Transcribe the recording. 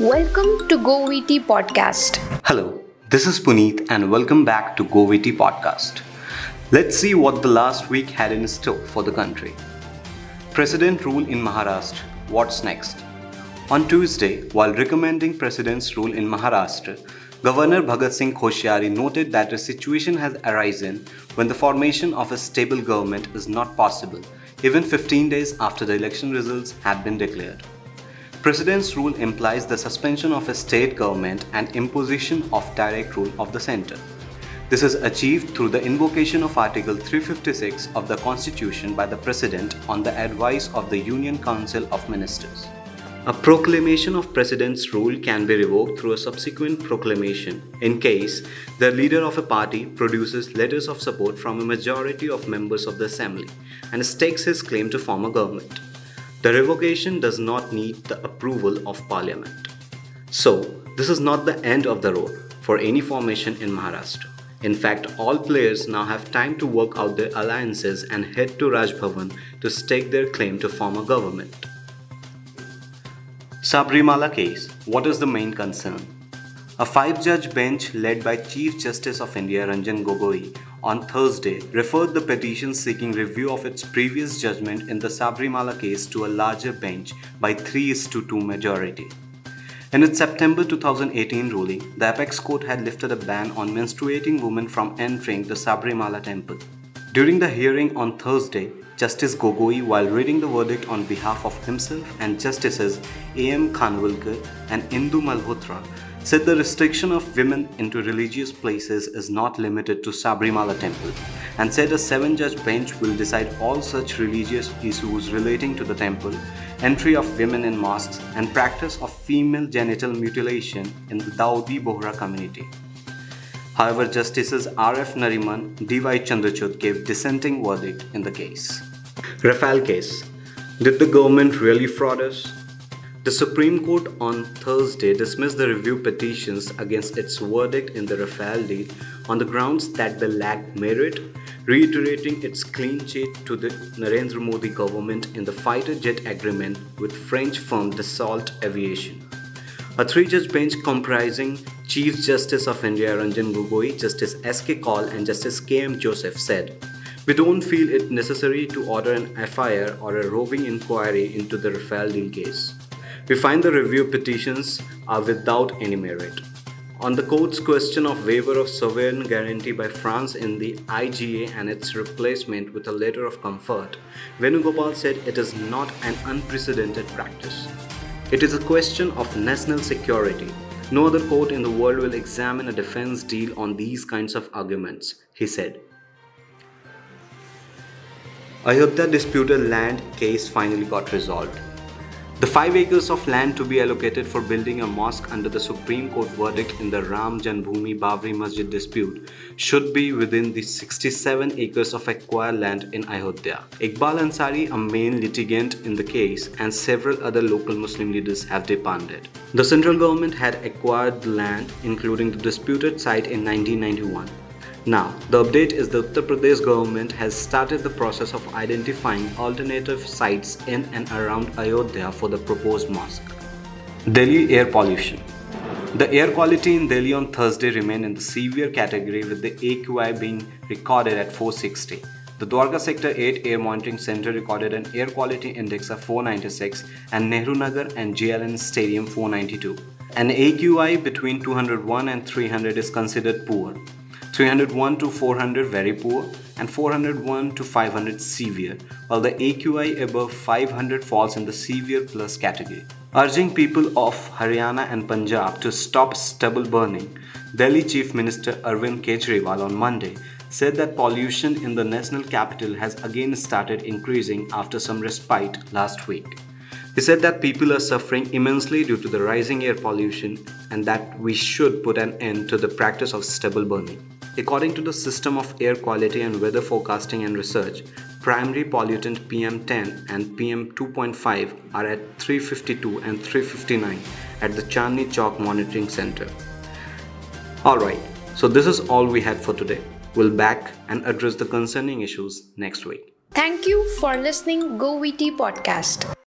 Welcome to GoVT Podcast. Hello, this is Puneet and welcome back to GoVT Podcast. Let's see what the last week had in store for the country. President rule in Maharashtra. What's next? On Tuesday, while recommending President's rule in Maharashtra, Governor Bhagat Singh Koshyari noted that a situation has arisen when the formation of a stable government is not possible, even 15 days after the election results have been declared. President's rule implies the suspension of a state government and imposition of direct rule of the center. This is achieved through the invocation of Article 356 of the Constitution by the President on the advice of the Union Council of Ministers. A proclamation of President's rule can be revoked through a subsequent proclamation in case the leader of a party produces letters of support from a majority of members of the Assembly and stakes his claim to form a government. The revocation does not need the approval of Parliament. So, this is not the end of the road for any formation in Maharashtra. In fact, all players now have time to work out their alliances and head to Raj Bhavan to stake their claim to form a government. Sabarimala case What is the main concern? A five judge bench led by Chief Justice of India Ranjan Gogoi on Thursday referred the petition seeking review of its previous judgment in the Sabarimala case to a larger bench by 3 to 2 majority. In its September 2018 ruling, the apex court had lifted a ban on menstruating women from entering the Sabarimala temple. During the hearing on Thursday, Justice Gogoi, while reading the verdict on behalf of himself and Justices A.M. Khanwilkar and Indu Malhotra, said the restriction of women into religious places is not limited to Sabarimala temple and said a seven judge bench will decide all such religious issues relating to the temple, entry of women in mosques, and practice of female genital mutilation in the Dawoodi Bohra community. However, Justices R.F. Nariman, D.Y. Chandrachud gave dissenting verdict in the case. Rafale case. Did the government really fraud us? The Supreme Court on Thursday dismissed the review petitions against its verdict in the Rafale deal on the grounds that they lacked merit, reiterating its clean sheet to the Narendra Modi government in the fighter jet agreement with French firm Dassault Aviation. A three judge bench comprising Chief Justice of India Ranjan Gogoi, Justice S.K. Kaul, and Justice K.M. Joseph said, We don't feel it necessary to order an FIR or a roving inquiry into the Rafale deal case. We find the review petitions are without any merit. On the court's question of waiver of sovereign guarantee by France in the IGA and its replacement with a letter of comfort, Venugopal said it is not an unprecedented practice. It is a question of national security. No other court in the world will examine a defense deal on these kinds of arguments, he said. Ayodhya disputed land case finally got resolved. The 5 acres of land to be allocated for building a mosque under the Supreme Court verdict in the Ram Janmabhoomi Babri Masjid dispute should be within the 67 acres of acquired land in Ayodhya. Iqbal Ansari, a main litigant in the case, and several other local Muslim leaders have demanded. The central government had acquired the land, including the disputed site, in 1991. Now, the update is that the Uttar Pradesh government has started the process of identifying alternative sites in and around Ayodhya for the proposed mosque. Delhi air pollution. The air quality in Delhi on Thursday remained in the severe category with the AQI being recorded at 460. The Dwarka Sector 8 Air Monitoring Center recorded an air quality index of 496 and Nehru Nagar and JLN Stadium 492. An AQI between 201 and 300 is considered poor. 301 to 400 very poor and 401 to 500 severe, while the AQI above 500 falls in the severe plus category. Urging people of Haryana and Punjab to stop stubble burning, Delhi Chief Minister Arvind Kejriwal on Monday said that pollution in the national capital has again started increasing after some respite last week. He said that people are suffering immensely due to the rising air pollution and that we should put an end to the practice of stubble burning. According to the System of Air Quality and Weather Forecasting and Research, primary pollutant PM10 and PM2.5 are at 352 and 359 at the Chandni Chowk Monitoring Center. Alright, so this is all we had for today. We'll back and address the concerning issues next week. Thank you for listening GoVT Podcast.